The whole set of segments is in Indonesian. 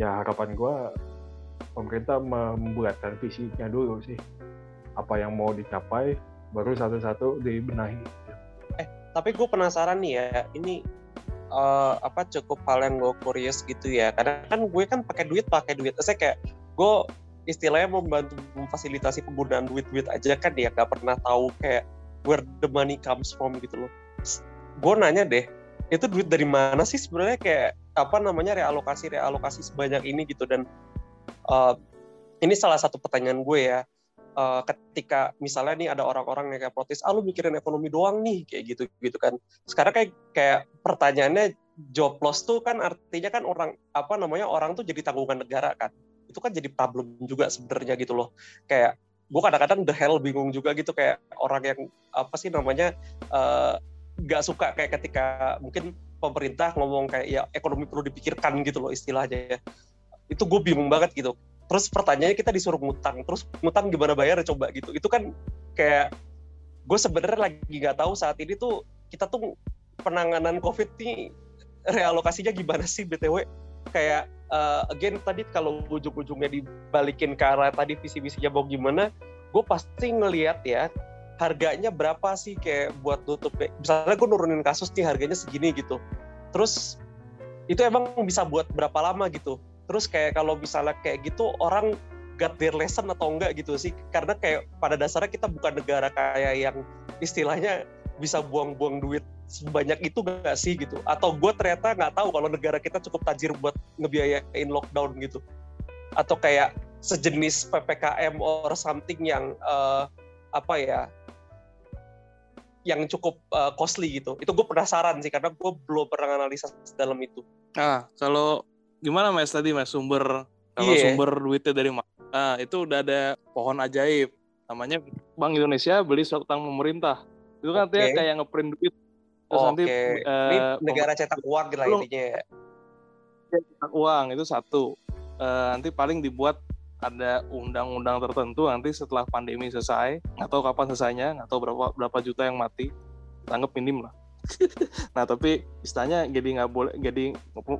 ya harapan gue pemerintah membuatkan visinya dulu sih. Apa yang mau dicapai baru satu-satu dibenahi. Eh tapi gue penasaran nih ya ini uh, apa cukup hal yang gue curious gitu ya. Karena kan gue kan pakai duit pakai duit. Saya kayak gue istilahnya membantu memfasilitasi penggunaan duit-duit aja kan ya. Gak pernah tahu kayak where the money comes from gitu loh. Gue nanya deh itu duit dari mana sih sebenarnya? Kayak apa namanya realokasi realokasi sebanyak ini gitu. Dan uh, ini salah satu pertanyaan gue ya. Uh, ketika misalnya nih ada orang-orang yang kayak protes ah lu mikirin ekonomi doang nih kayak gitu gitu kan. Sekarang kayak kayak pertanyaannya job loss tuh kan artinya kan orang apa namanya orang tuh jadi tanggungan negara kan. Itu kan jadi problem juga sebenarnya gitu loh. Kayak gue kadang-kadang the hell bingung juga gitu kayak orang yang apa sih namanya uh, suka kayak ketika mungkin pemerintah ngomong kayak ya ekonomi perlu dipikirkan gitu loh istilahnya ya. Itu gue bingung banget gitu. Terus pertanyaannya kita disuruh ngutang terus ngutang gimana bayar coba gitu. Itu kan kayak gue sebenarnya lagi nggak tahu saat ini tuh kita tuh penanganan covid ini realokasinya gimana sih btw kayak uh, again tadi kalau ujung-ujungnya dibalikin ke arah tadi visi-visinya mau gimana gue pasti ngelihat ya harganya berapa sih kayak buat tutup? Misalnya gue nurunin kasus nih harganya segini gitu. Terus itu emang bisa buat berapa lama gitu? Terus kayak kalau misalnya kayak gitu orang got their lesson atau enggak gitu sih? Karena kayak pada dasarnya kita bukan negara kayak yang istilahnya bisa buang-buang duit sebanyak itu gak sih gitu? Atau gue ternyata nggak tahu kalau negara kita cukup tajir buat ngebiayain lockdown gitu? Atau kayak sejenis ppkm or something yang uh, apa ya yang cukup uh, costly gitu itu gue penasaran sih karena gue belum pernah analisa dalam itu ah kalau gimana mas tadi mas sumber kalau yeah. sumber duitnya dari mana nah itu udah ada pohon ajaib namanya Bank Indonesia beli surat utang pemerintah itu kan okay. artinya kayak ngeprint duit Terus oh, nanti okay. uh, Ini negara cetak uang gitu lah intinya ya. Cetak uang itu satu. Uh, nanti paling dibuat ada undang-undang tertentu nanti setelah pandemi selesai nggak tahu kapan selesainya nggak tahu berapa berapa juta yang mati tanggap minim lah. Nah tapi istilahnya jadi nggak boleh jadi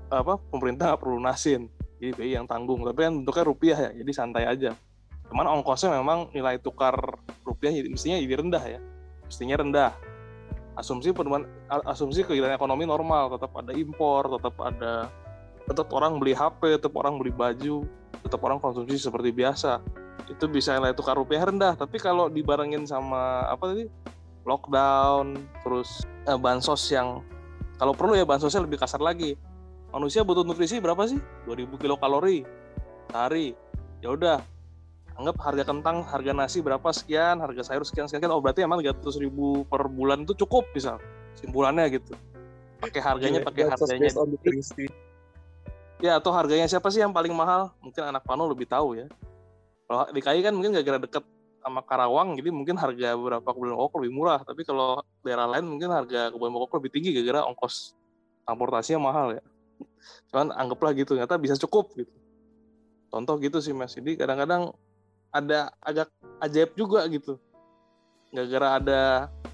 apa pemerintah nggak perlu nasin jadi BI yang tanggung. Tapi kan bentuknya rupiah ya jadi santai aja. Cuman ongkosnya memang nilai tukar rupiah mestinya jadi rendah ya mestinya rendah. Asumsi penurunan asumsi kegiatan ekonomi normal tetap ada impor tetap ada tetap orang beli HP tetap orang beli baju tetap orang konsumsi seperti biasa. Itu bisa nilai tukar rupiah rendah tapi kalau dibarengin sama apa tadi? Lockdown terus eh, bansos yang kalau perlu ya bansosnya lebih kasar lagi. Manusia butuh nutrisi berapa sih? 2000 kilokalori sehari. Ya udah anggap harga kentang, harga nasi berapa sekian, harga sayur sekian sekian, oh berarti emang 300 ribu per bulan itu cukup bisa simpulannya gitu. Pakai harganya, yeah, pakai harganya. Ya atau harganya siapa sih yang paling mahal? Mungkin anak Pano lebih tahu ya. Kalau di KAI kan mungkin gak kira deket sama Karawang, jadi mungkin harga beberapa kebulan pokok lebih murah. Tapi kalau daerah lain mungkin harga kebulan pokok lebih tinggi gara-gara ongkos transportasinya mahal ya. Cuman anggaplah gitu, ternyata bisa cukup gitu. Contoh gitu sih mas. Jadi kadang-kadang ada agak ajaib juga gitu gara-gara ada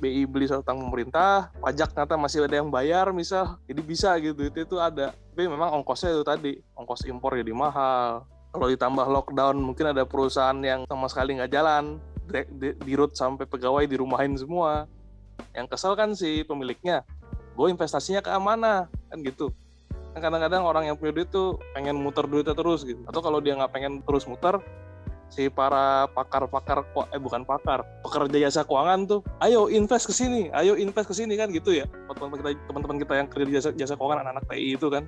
BI beli utang pemerintah pajak ternyata masih ada yang bayar misal jadi bisa gitu itu itu ada tapi memang ongkosnya itu tadi ongkos impor jadi mahal. Kalau ditambah lockdown mungkin ada perusahaan yang sama sekali nggak jalan di, di, di root sampai pegawai dirumahin semua. Yang kesel kan si pemiliknya gue investasinya ke mana kan gitu. Kan kadang-kadang orang yang punya duit tuh pengen muter duitnya terus gitu. Atau kalau dia nggak pengen terus muter si para pakar-pakar eh bukan pakar pekerja jasa keuangan tuh ayo invest ke sini ayo invest ke sini kan gitu ya. Teman-teman kita teman-teman kita yang kerja jasa, jasa keuangan anak-anak TI itu kan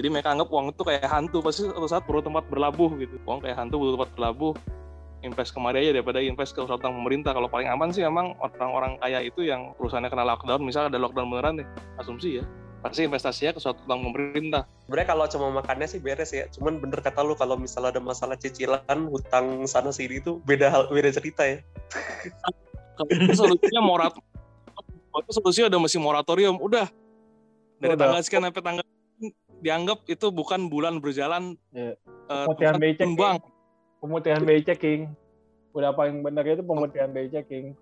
jadi mereka anggap uang itu kayak hantu pasti suatu saat perlu tempat berlabuh gitu uang kayak hantu butuh tempat berlabuh invest kemari aja daripada invest ke usaha pemerintah kalau paling aman sih emang orang-orang kaya itu yang perusahaannya kena lockdown misalnya ada lockdown beneran deh asumsi ya pasti investasinya ke suatu bank pemerintah. Sebenarnya kalau cuma makannya sih beres ya. Cuman bener kata lu kalau misalnya ada masalah cicilan, hutang sana sini itu beda hal, beda cerita ya. Kalau solusinya morat, itu solusinya udah masih moratorium, udah dari udah. tanggal sekian sampai tanggal dianggap itu bukan bulan berjalan yeah. uh, pemutihan checking. Bank. Pemutihan BI checking. Udah paling benar itu pemutihan BI checking.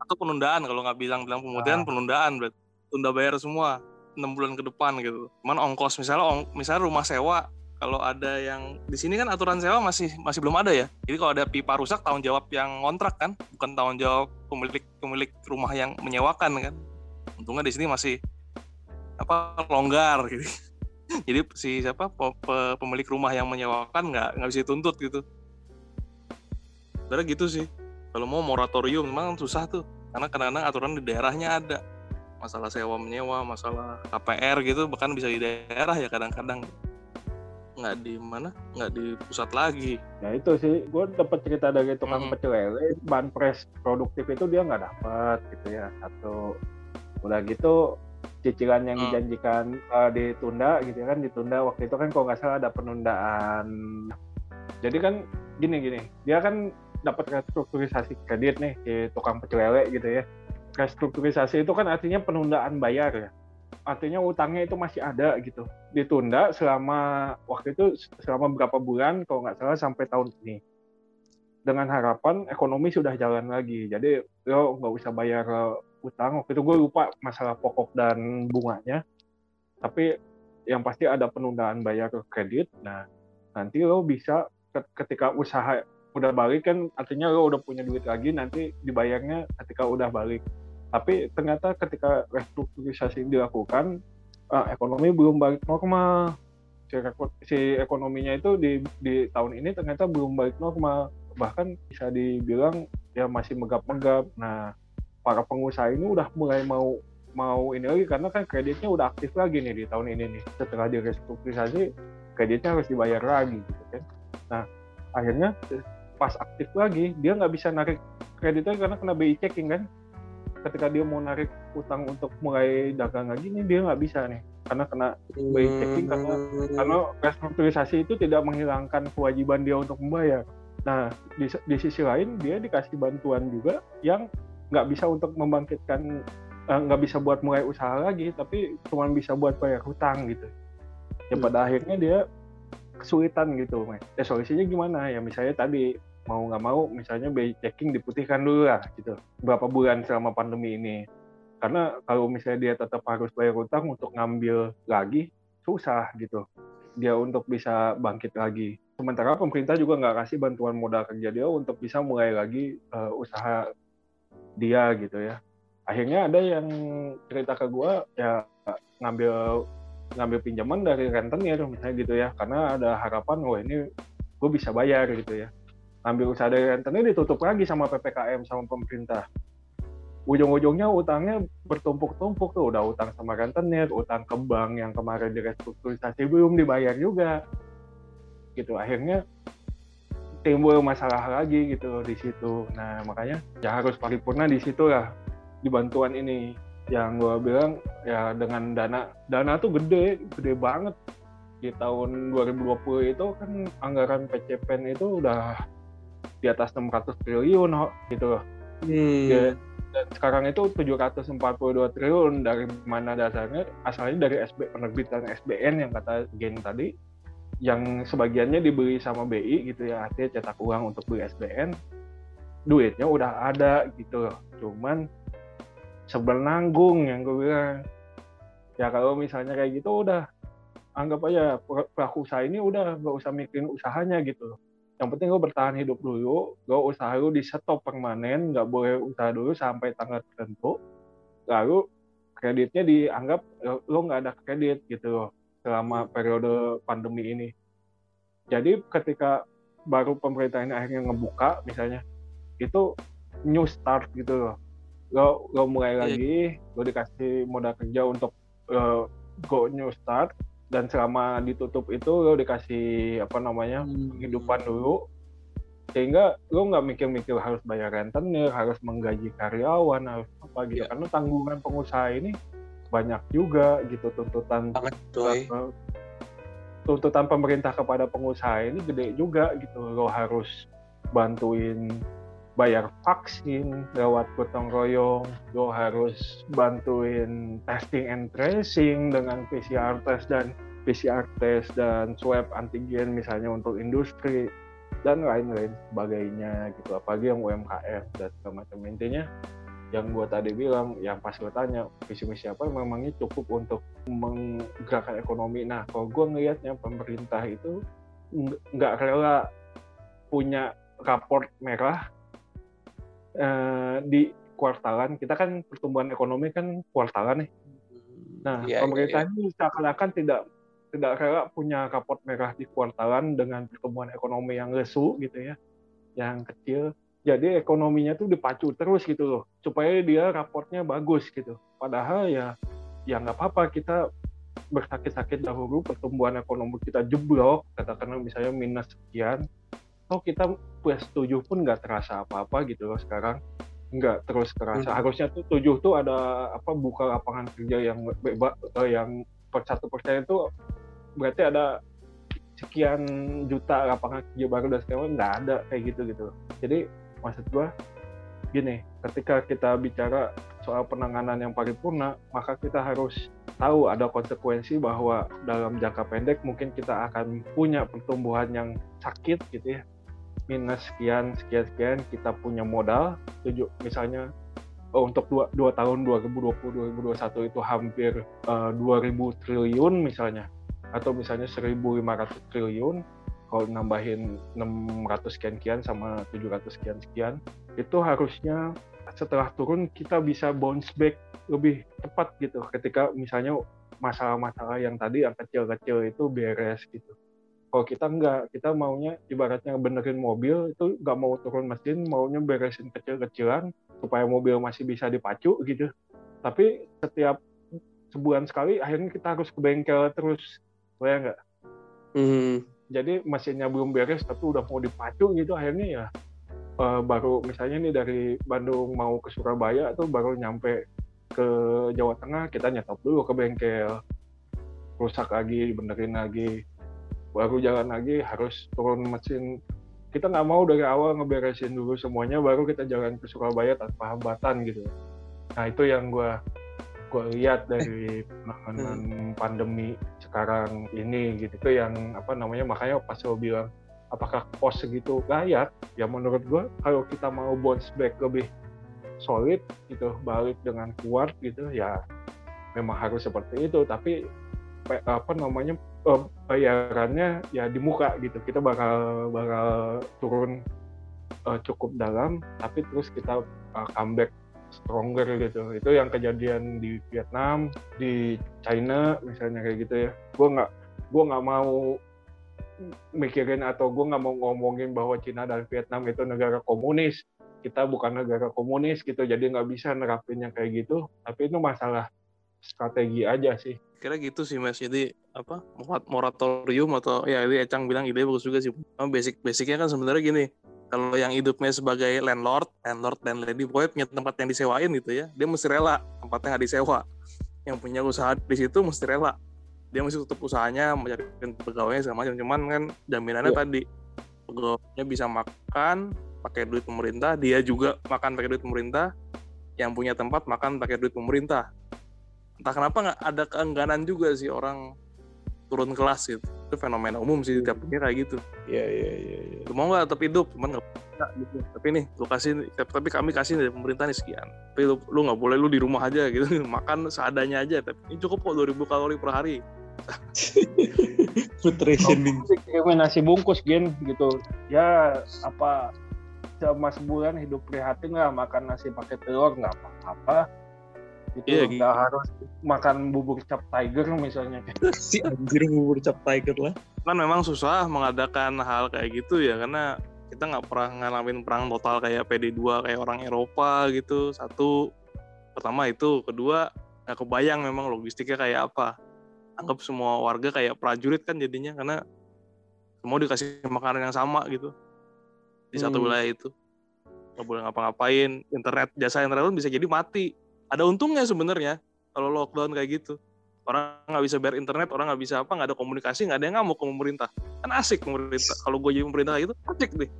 Atau penundaan kalau nggak bilang bilang pemutihan, ah. penundaan berarti tunda bayar semua enam bulan ke depan gitu. Cuman ongkos misalnya ong, misalnya rumah sewa kalau ada yang di sini kan aturan sewa masih masih belum ada ya. Jadi kalau ada pipa rusak tanggung jawab yang kontrak kan, bukan tanggung jawab pemilik pemilik rumah yang menyewakan kan. Untungnya di sini masih apa longgar gitu. Jadi si siapa pemilik rumah yang menyewakan nggak nggak bisa dituntut gitu. Sebenarnya gitu sih. Kalau mau moratorium memang susah tuh, karena kadang-kadang aturan di daerahnya ada. Masalah sewa menyewa, masalah KPR gitu, bahkan bisa di daerah ya kadang-kadang. Nggak di mana? Nggak di pusat lagi. Ya itu sih. Gue dapet cerita dari tukang hmm. pecel lele ban pres produktif itu dia nggak dapat gitu ya satu. Udah gitu cicilan yang hmm. dijanjikan uh, ditunda gitu ya kan ditunda. Waktu itu kan kalau nggak salah ada penundaan. Jadi kan gini gini. Dia kan dapat restrukturisasi kredit nih di tukang pecel lele gitu ya. Restrukturisasi itu kan artinya penundaan bayar ya. Artinya utangnya itu masih ada gitu. Ditunda selama waktu itu selama berapa bulan kalau nggak salah sampai tahun ini. Dengan harapan ekonomi sudah jalan lagi. Jadi lo nggak usah bayar utang. Waktu itu gue lupa masalah pokok dan bunganya. Tapi yang pasti ada penundaan bayar kredit. Nah nanti lo bisa ketika usaha udah balik kan artinya lo udah punya duit lagi nanti dibayarnya ketika udah balik. Tapi ternyata ketika restrukturisasi dilakukan uh, ekonomi belum balik normal. Si, si ekonominya itu di di tahun ini ternyata belum balik normal. Bahkan bisa dibilang ya masih megap-megap. Nah para pengusaha ini udah mulai mau mau ini lagi karena kan kreditnya udah aktif lagi nih di tahun ini nih. Setelah di restrukturisasi kreditnya harus dibayar lagi gitu kan. Nah akhirnya pas aktif lagi dia nggak bisa narik kreditnya karena kena BI checking kan. Ketika dia mau narik utang untuk mulai dagang lagi nih dia nggak bisa nih karena kena by checking karena karena restrukturisasi itu tidak menghilangkan kewajiban dia untuk membayar. Nah di, di sisi lain dia dikasih bantuan juga yang nggak bisa untuk membangkitkan eh, nggak uh, bisa buat mulai usaha lagi tapi cuma bisa buat bayar hutang gitu. Ya pada hmm. akhirnya dia kesulitan gitu, mas. Ya solusinya gimana? Ya misalnya tadi mau nggak mau misalnya checking diputihkan dulu lah gitu berapa bulan selama pandemi ini karena kalau misalnya dia tetap harus bayar utang untuk ngambil lagi susah gitu dia untuk bisa bangkit lagi sementara pemerintah juga nggak kasih bantuan modal kerja dia untuk bisa mulai lagi uh, usaha dia gitu ya. Akhirnya ada yang cerita ke gue ya ngambil ngambil pinjaman dari rentenir misalnya gitu ya. Karena ada harapan wah ini gue bisa bayar gitu ya. Ambil usaha dari rentenir ditutup lagi sama PPKM sama pemerintah. Ujung-ujungnya utangnya bertumpuk-tumpuk tuh. Udah utang sama rentenir utang ke bank yang kemarin direstrukturisasi belum dibayar juga. Gitu akhirnya timbul masalah lagi gitu di situ. Nah makanya ya harus paripurna di situ lah di bantuan ini. Yang gue bilang ya dengan dana dana tuh gede gede banget. Di tahun 2020 itu kan anggaran PCPN itu udah di atas 600 triliun gitu loh. Hmm. Ya, dan sekarang itu 742 triliun dari mana dasarnya? Asalnya dari SB penerbitan SBN yang kata Gen tadi yang sebagiannya dibeli sama BI gitu ya artinya cetak uang untuk beli SBN duitnya udah ada gitu loh. Cuman sebenanggung yang gue bilang. Ya kalau misalnya kayak gitu udah anggap aja pelaku usaha ini udah gak usah mikirin usahanya gitu yang penting lo bertahan hidup dulu lo usaha lo di stop permanen nggak boleh usaha dulu sampai tanggal tertentu lalu kreditnya dianggap lo nggak ada kredit gitu loh selama periode pandemi ini jadi ketika baru pemerintah ini akhirnya ngebuka misalnya itu new start gitu loh lo lo mulai iya. lagi lo dikasih modal kerja untuk uh, go new start dan selama ditutup itu lo dikasih apa namanya hmm. penghidupan dulu sehingga lo nggak mikir-mikir harus bayar rentenir harus menggaji karyawan harus apa gitu yeah. karena tanggungan pengusaha ini banyak juga gitu tuntutan tuntutan pemerintah kepada pengusaha ini gede juga gitu. Lo harus bantuin bayar vaksin lewat gotong royong. Lo harus bantuin testing and tracing dengan PCR test dan PCR test dan swab antigen misalnya untuk industri dan lain-lain sebagainya gitu. Apalagi yang UMKM dan segala macam. Intinya yang gue tadi bilang yang pas gue tanya visi misi apa memangnya cukup untuk menggerakkan ekonomi? Nah kalau gue ngelihatnya pemerintah itu nggak rela punya raport merah eh, di kuartalan. Kita kan pertumbuhan ekonomi kan kuartalan nih. Nah yeah, iya, pemerintah yeah, yeah. ini seakan-akan tidak tidak rela punya raport merah di kuartalan dengan pertumbuhan ekonomi yang lesu gitu ya yang kecil jadi ekonominya tuh dipacu terus gitu loh supaya dia raportnya bagus gitu. Padahal ya ya nggak apa-apa kita bersakit-sakit dahulu pertumbuhan ekonomi kita jeblok katakanlah misalnya minus sekian oh kita plus tujuh pun nggak terasa apa-apa gitu loh sekarang. Nggak terus terasa. Hmm. harusnya tuh tujuh tuh ada apa buka lapangan kerja yang bebas eh, yang per satu persen itu berarti ada sekian juta lapangan kerja baru dan sekarang nggak ada kayak gitu gitu jadi maksud gue gini ketika kita bicara soal penanganan yang paripurna maka kita harus tahu ada konsekuensi bahwa dalam jangka pendek mungkin kita akan punya pertumbuhan yang sakit gitu ya. Minus sekian sekian sekian kita punya modal tujuh misalnya oh, untuk dua, dua tahun 2020 2021 itu hampir uh, eh, 2000 triliun misalnya atau misalnya 1500 triliun kalau nambahin 600 sekian sekian sama 700 sekian sekian itu harusnya setelah turun kita bisa bounce back lebih cepat gitu ketika misalnya masalah-masalah yang tadi yang kecil-kecil itu beres gitu. Kalau kita enggak kita maunya ibaratnya benerin mobil itu nggak mau turun mesin maunya beresin kecil-kecilan supaya mobil masih bisa dipacu gitu. Tapi setiap sebulan sekali akhirnya kita harus ke bengkel terus ya enggak mm jadi mesinnya belum beres tapi udah mau dipacu gitu akhirnya ya uh, baru misalnya nih dari Bandung mau ke Surabaya tuh baru nyampe ke Jawa Tengah kita nyetop dulu ke bengkel. Rusak lagi benerin lagi. Baru jalan lagi harus turun mesin. Kita nggak mau dari awal ngeberesin dulu semuanya baru kita jalan ke Surabaya tanpa hambatan gitu. Nah itu yang gue gue lihat dari penanganan hmm. pandemi sekarang ini gitu itu yang apa namanya makanya pas lo bilang apakah pos segitu layak? Ya menurut gue kalau kita mau bounce back lebih solid gitu balik dengan kuat gitu ya memang harus seperti itu. Tapi apa namanya eh, bayarannya ya di muka gitu. Kita bakal bakal turun uh, cukup dalam tapi terus kita uh, comeback stronger gitu. Itu yang kejadian di Vietnam di China misalnya kayak gitu ya. Gue nggak gue nggak mau mikirin atau gue nggak mau ngomongin bahwa Cina dan Vietnam itu negara komunis. Kita bukan negara komunis gitu jadi nggak bisa nerapin yang kayak gitu. Tapi itu masalah strategi aja sih. Kira gitu sih mas. Jadi apa moratorium atau ya ini Ecang bilang ide bagus juga sih. Basic basicnya kan sebenarnya gini kalau yang hidupnya sebagai landlord, landlord dan lady pokoknya punya tempat yang disewain gitu ya, dia mesti rela tempatnya nggak disewa. Yang punya usaha di situ mesti rela. Dia mesti tutup usahanya, mencari pegawainya segala macam. Cuman kan jaminannya yeah. tadi pegawainya bisa makan pakai duit pemerintah, dia juga makan pakai duit pemerintah. Yang punya tempat makan pakai duit pemerintah. Entah kenapa nggak ada keengganan juga sih orang turun kelas gitu itu fenomena umum sih tiap dunia kayak gitu. Iya iya iya ya. lu mau nggak tetap hidup cuman nggak gitu. Tapi nih lu kasih tapi kami kasih dari pemerintah nih sekian. Tapi lu lu nggak boleh lu di rumah aja gitu. Makan seadanya aja tapi ini cukup kok 2000 kalori per hari. Food rationing nasi bungkus gen gitu. Ya apa selama sebulan hidup prihatin lah makan nasi pakai telur nggak apa-apa itu iya, nggak gitu. harus makan bubur cap tiger misalnya. Si anjir bubur cap tiger lah. Kan memang susah mengadakan hal kayak gitu ya karena kita nggak pernah ngalamin perang total kayak PD2 kayak orang Eropa gitu. Satu pertama itu. Kedua nggak kebayang memang logistiknya kayak apa. Anggap semua warga kayak prajurit kan jadinya karena semua dikasih makanan yang sama gitu. Di satu hmm. wilayah itu. Nggak boleh ngapa-ngapain. Internet jasa internet pun bisa jadi mati ada untungnya sebenarnya kalau lockdown kayak gitu. Orang nggak bisa bayar internet orang nggak bisa apa nggak ada komunikasi nggak ada yang ngamuk ke pemerintah. Kan asik pemerintah. Kalau gue jadi pemerintah kayak gitu asik deh.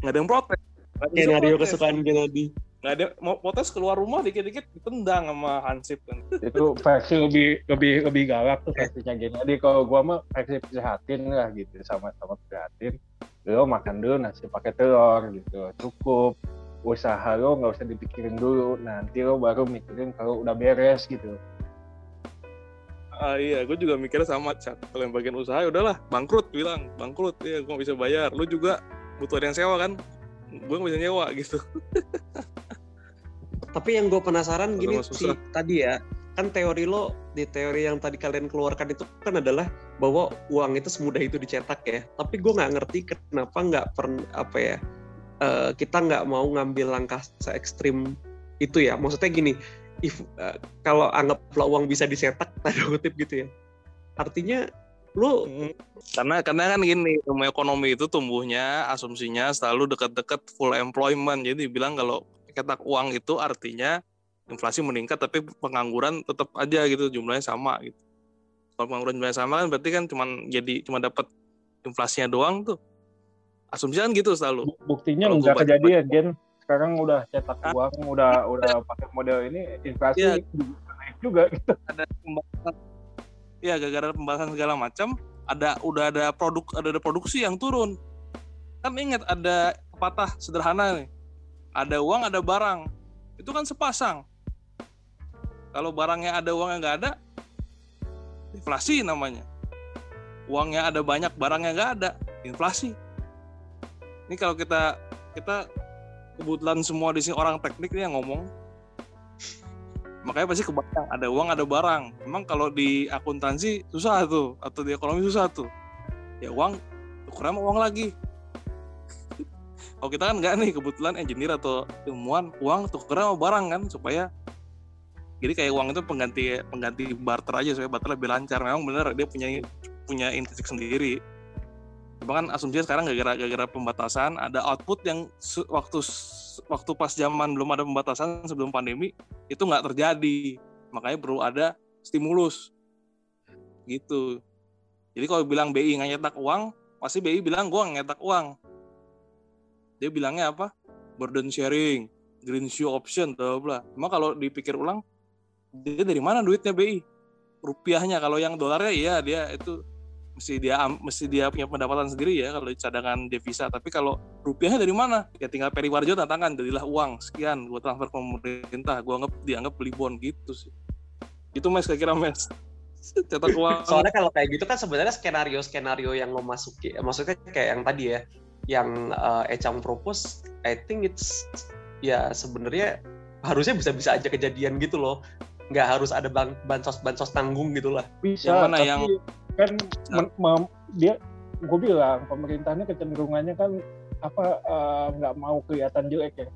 Nggak ada yang protes. Skenario kesukaan Kennedy nggak ada mau protes keluar rumah dikit-dikit ditendang sama Hansip kan. Itu versi lebih lebih lebih galak tuh versinya Kennedy kalau gue mah versi prihatin lah gitu sama sama prihatin. Lo makan dulu nasi pakai telur gitu cukup usaha lo nggak usah dipikirin dulu nanti lo baru mikirin kalau udah beres gitu Ah iya, gue juga mikirnya sama, Cak. Kalau yang bagian usaha, ya udahlah, bangkrut bilang, bangkrut, ya gue bisa bayar. Lu juga butuh ada yang sewa kan? Gue nggak bisa nyewa gitu. Tapi yang gue penasaran gini sih tadi ya, kan teori lo di teori yang tadi kalian keluarkan itu kan adalah bahwa uang itu semudah itu dicetak ya. Tapi gue nggak ngerti kenapa nggak pernah apa ya eh, kita nggak mau ngambil langkah se ekstrim itu ya. Maksudnya gini, if eh, kalau anggaplah uang bisa dicetak tanda kutip gitu ya, artinya lo Mm. Karena karena kan gini, ilmu ekonomi itu tumbuhnya asumsinya selalu dekat-dekat full employment. Jadi bilang kalau cetak uang itu artinya inflasi meningkat tapi pengangguran tetap aja gitu jumlahnya sama gitu. Kalau pengangguran jumlahnya sama kan berarti kan cuman jadi cuma dapat inflasinya doang tuh. Asumsinya kan gitu selalu. Bu- buktinya Kalau nggak gua baca- kejadian Gen. Sekarang udah cetak Hah? uang udah udah pakai model ini inflasi Iya. juga naik juga gitu. Ada pembahasan ya gara-gara pembahasan segala macam ada udah ada produk ada, ada produksi yang turun. Kan ingat ada patah sederhana nih. Ada uang ada barang. Itu kan sepasang. Kalau barangnya ada uangnya nggak ada inflasi namanya. Uangnya ada banyak barangnya nggak ada inflasi ini kalau kita kita kebetulan semua di sini orang teknik nih yang ngomong. Makanya pasti kebayang ada uang ada barang. Memang kalau di akuntansi susah tuh atau di ekonomi susah tuh. Ya uang sama uang lagi. Kalau kita kan nggak nih kebetulan engineer atau ilmuwan uang tukeran sama barang kan supaya jadi kayak uang itu pengganti pengganti barter aja supaya barter lebih lancar. Memang bener dia punya punya intrinsik sendiri cuma kan asumsinya sekarang gara-gara gara-gara pembatasan ada output yang waktu waktu pas zaman belum ada pembatasan sebelum pandemi itu nggak terjadi. Makanya perlu ada stimulus. Gitu. Jadi kalau bilang BI nggak nyetak uang pasti BI bilang gua nggak nyetak uang. Dia bilangnya apa? Burden sharing green shoe option bla bla cuma kalau dipikir ulang dia dari mana duitnya BI rupiahnya kalau yang dolarnya iya dia itu mesti dia mesti dia punya pendapatan sendiri ya kalau cadangan devisa. Tapi kalau rupiahnya dari mana? Ya tinggal Peri Warjo tantangan jadilah uang sekian gue transfer ke pemerintah gue anggap dianggap beli bond gitu sih. Itu mes kira-kira mes cetak uang. Soalnya kalau kayak gitu kan sebenarnya skenario skenario yang lo masuki maksudnya kayak yang tadi ya yang uh, Echang propose I think it's ya sebenarnya harusnya bisa-bisa aja kejadian gitu loh. Nggak harus ada ban bansos bansos tanggung gitu lah. Bisa Yang mana tapi yang- kan men- mem- dia gue bilang pemerintahnya kecenderungannya kan apa eh, nggak mau kelihatan jelek ya.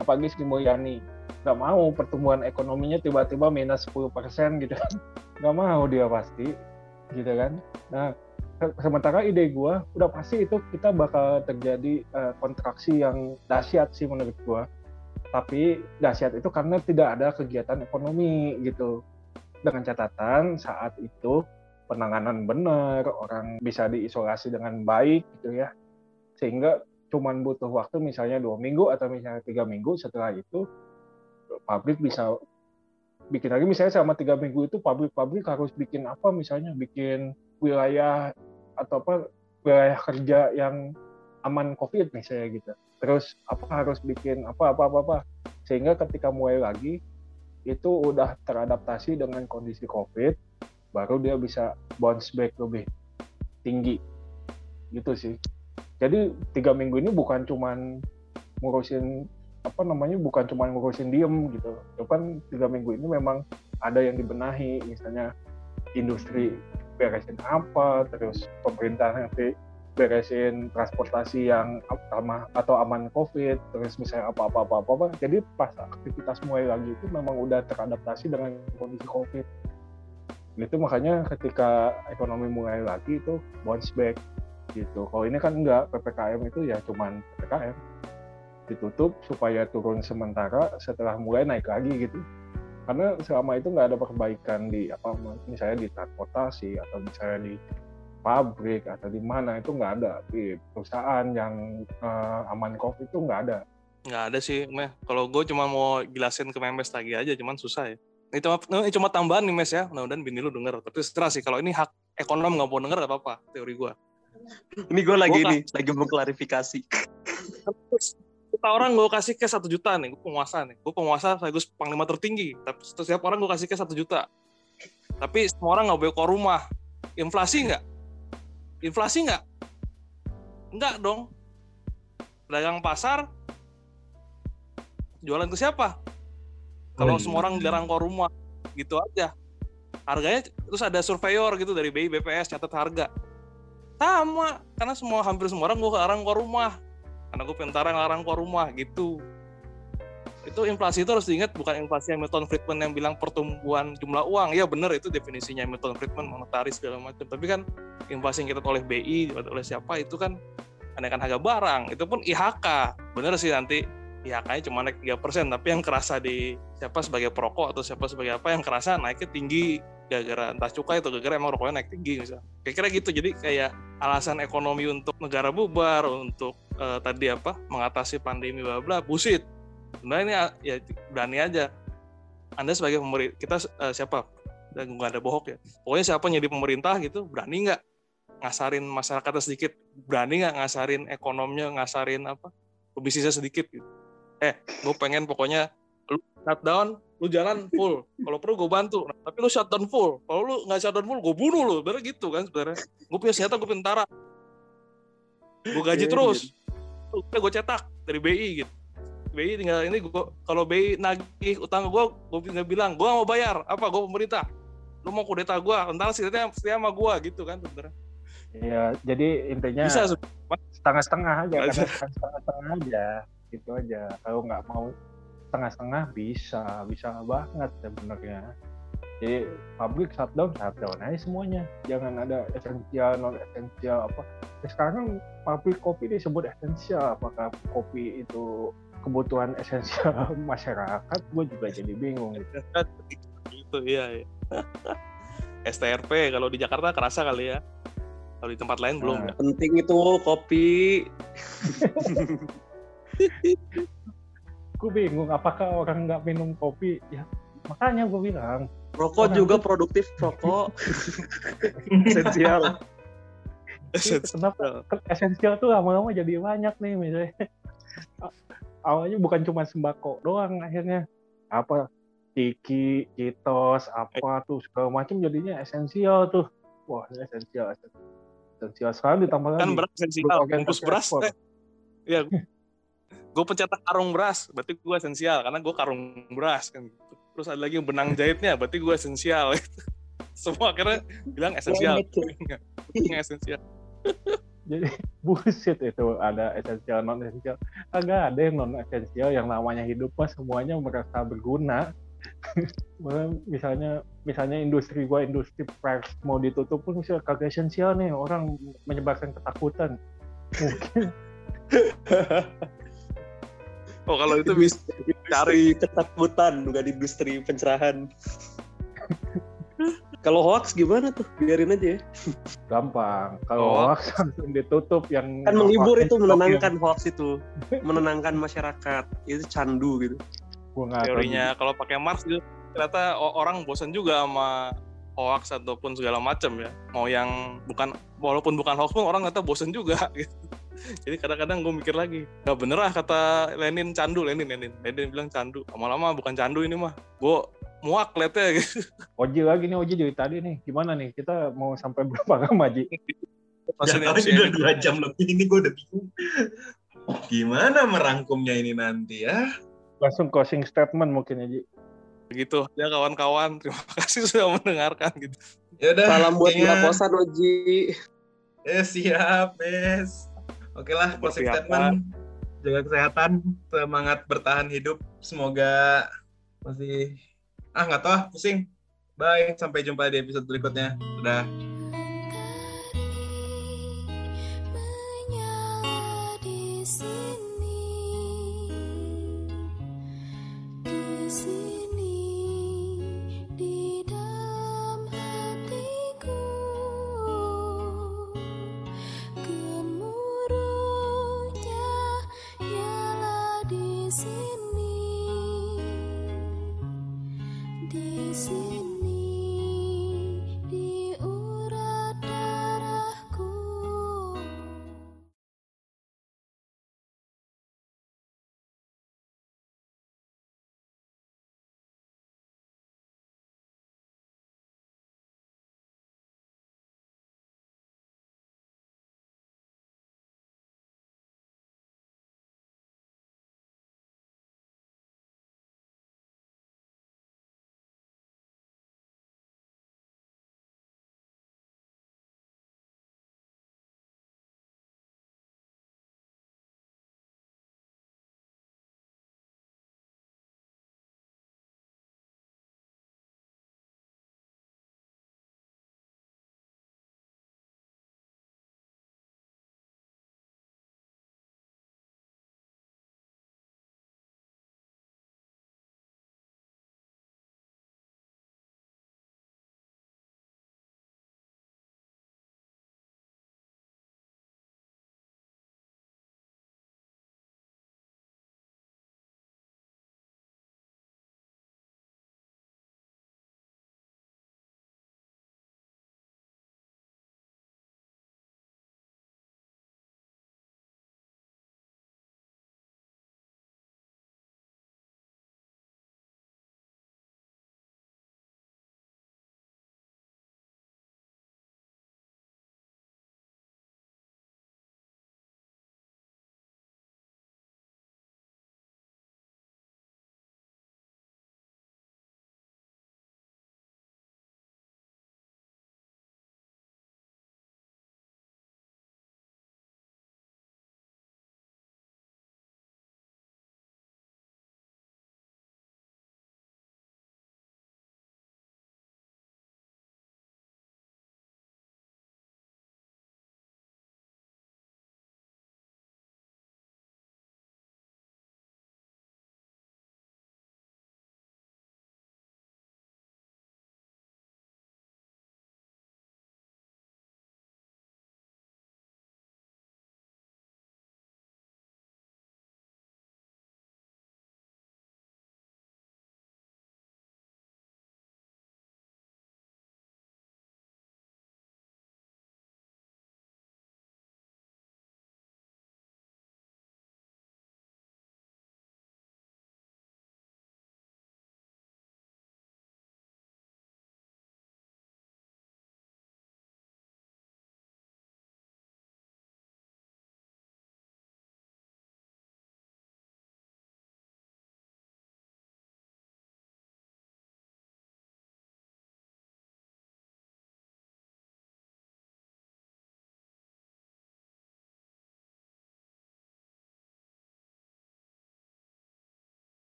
Apalagi Sri Mulyani. Nggak mau pertumbuhan ekonominya tiba-tiba minus 10% gitu. Kan nggak mau dia pasti gitu kan. Nah se- sementara ide gue udah pasti itu kita bakal terjadi eh, kontraksi yang dahsyat sih menurut gue tapi dahsyat itu karena tidak ada kegiatan ekonomi gitu. Dengan catatan saat itu penanganan benar, orang bisa diisolasi dengan baik gitu ya. Sehingga cuman butuh waktu misalnya dua minggu atau misalnya tiga minggu setelah itu pabrik bisa bikin lagi misalnya selama tiga minggu itu pabrik-pabrik harus bikin apa misalnya bikin wilayah atau apa wilayah kerja yang aman covid misalnya gitu terus apa harus bikin apa apa apa, apa. sehingga ketika mulai lagi itu udah teradaptasi dengan kondisi covid baru dia bisa bounce back lebih tinggi. Gitu sih. Jadi tiga minggu ini bukan cuman ngurusin apa namanya bukan cuma ngurusin diem gitu. Itu kan tiga minggu ini memang ada yang dibenahi. Misalnya industri beresin apa terus pemerintah nanti beresin transportasi yang sama atau aman covid terus misalnya apa apa apa apa, apa. jadi pas aktivitas mulai lagi itu memang udah teradaptasi dengan kondisi covid itu makanya ketika ekonomi mulai lagi itu bounce back gitu. Kalau ini kan enggak ppkm itu ya cuman ppkm ditutup supaya turun sementara setelah mulai naik lagi gitu. Karena selama itu nggak ada perbaikan di apa misalnya di transportasi atau misalnya di pabrik atau di mana itu nggak ada. Di perusahaan yang uh, aman covid itu nggak ada. Nggak ada sih meh. Kalau gue cuma mau jelasin ke memes lagi aja cuman susah ya ini cuma ini cuma tambahan nih mes ya mudah-mudahan bini lu denger tapi setelah sih kalau ini hak ekonom nggak mau denger gak apa-apa teori gue ini gue lagi Gua ini lagi mengklarifikasi juta orang gue kasih cash satu juta nih, gue penguasa nih, gue penguasa sekaligus panglima tertinggi. Tapi setiap orang gue kasih cash satu juta. Tapi semua orang nggak boleh keluar rumah. Inflasi nggak? Inflasi nggak? Nggak dong. Dagang pasar, jualan ke siapa? Kalau Oh, iya. semua orang dilarang keluar rumah, gitu aja. Harganya terus ada surveyor gitu dari BI BPS catat harga. Sama, karena semua hampir semua orang gue larang keluar rumah karena gue pentara ngelarang keluar rumah gitu itu inflasi itu harus diingat bukan inflasi yang Milton Friedman yang bilang pertumbuhan jumlah uang ya benar itu definisinya Milton Friedman monetaris segala macam tapi kan inflasi yang kita oleh BI oleh siapa itu kan kenaikan harga barang itu pun IHK bener sih nanti IHK-nya cuma naik 3% tapi yang kerasa di siapa sebagai perokok atau siapa sebagai apa yang kerasa naiknya tinggi gara-gara entah cukai atau gara-gara emang rokoknya naik tinggi misalnya kira-kira gitu jadi kayak alasan ekonomi untuk negara bubar untuk eh, tadi apa mengatasi pandemi bla bla busit sebenarnya ini ya berani aja. Anda sebagai pemerintah kita eh, siapa? Dan nggak ada bohong ya. Pokoknya siapa jadi pemerintah gitu berani nggak ngasarin masyarakatnya sedikit? Berani nggak ngasarin ekonominya ngasarin apa bisnisnya sedikit gitu eh gue pengen pokoknya lu shutdown lu jalan full. Kalau perlu gue bantu. Nah, tapi lu shutdown full. Kalau lu nggak shutdown full gue bunuh lu. Bener gitu kan sebenarnya. Gue punya senjata gue tentara. Gue gaji Iya, terus. udah gue cetak dari BI gitu. BI tinggal ini gua kalau BI nagih utang gue gue tinggal bilang gue mau bayar. Apa gue pemerintah? Lu mau kudeta gue tentara setia setia sama gue gitu kan sebenarnya. Iya, jadi intinya bisa se- setengah-setengah aja, Bisa. setengah-setengah aja, gitu aja. Kalau nggak mau setengah-setengah bisa, bisa banget sebenarnya. Jadi pabrik shutdown, shutdown aja semuanya. Jangan ada esensial, non esensial apa. Ya, sekarang kan pabrik kopi disebut esensial. Apakah kopi itu kebutuhan esensial masyarakat? Gue juga jadi bingung. Gitu. gitu iya, iya. STRP kalau di Jakarta kerasa kali ya kalau di tempat lain belum Nah. ya Penting itu kopi. Gue bingung. Apakah orang nggak minum kopi? Ya makanya gue bilang Rokok Orang juga tuh- produktif rokok. Esensial. Kenapa kan esensial tuh lama-lama jadi banyak nih misalnya awalnya bukan cuma sembako doang akhirnya apa tiki, kitos, apa tuh segala macam jadinya esensial tuh wah ini esensial esensial sekarang ditambah kan lagi beras esensial bungkus beras eh, ya gue pencetak karung beras berarti gue esensial karena gue karung beras kan. Terus ada lagi yang benang jahitnya berarti gue esensial. Semua akhirnya bilang esensial. Yang esensial. Jadi bullshit itu ada esensial non esensial. Agak ada yang non esensial yang namanya hidup mah semuanya merasa berguna. Misalnya misalnya industri gua industri pers mau ditutup pun misalnya kagak esensial nih orang menyebarkan ketakutan. mungkin oh kalau itu bisa Cari ketakutan bukan industri pencerahan. Kalau hoax gimana tuh? Biarin aja ya. gampang kalau Oh. hoax langsung ditutup yang Kan menghibur itu yang- menenangkan hoax itu. Menenangkan masyarakat. Itu candu gitu. gua teorinya kalau pakai Mars itu ternyata orang bosan juga sama hoax ataupun segala macam ya mau yang bukan walaupun bukan hoax pun orang ternyata bosan juga gitu. Jadi kadang-kadang gue mikir lagi nggak bener lah kata Lenin candu Lenin Lenin Lenin bilang candu lama-lama bukan candu ini mah gue muak liatnya gitu Oji lagi nih Oji dari tadi nih gimana nih kita mau sampai berapa lama Ji Masih Ya, nih, ini udah dua jam lebih ini gue udah bingung. Gimana merangkumnya ini nanti ya? langsung closing statement mungkin ya Ji gitu ya kawan-kawan terima kasih sudah mendengarkan gitu Ya udah. Salam buat Mbak Kosan Oji. Eh siap, Bes. Oke lah, closing statement. Jaga kesehatan, semangat bertahan hidup. Semoga masih ah nggak tahu, ah, pusing. Bye, sampai jumpa di episode berikutnya. Udah.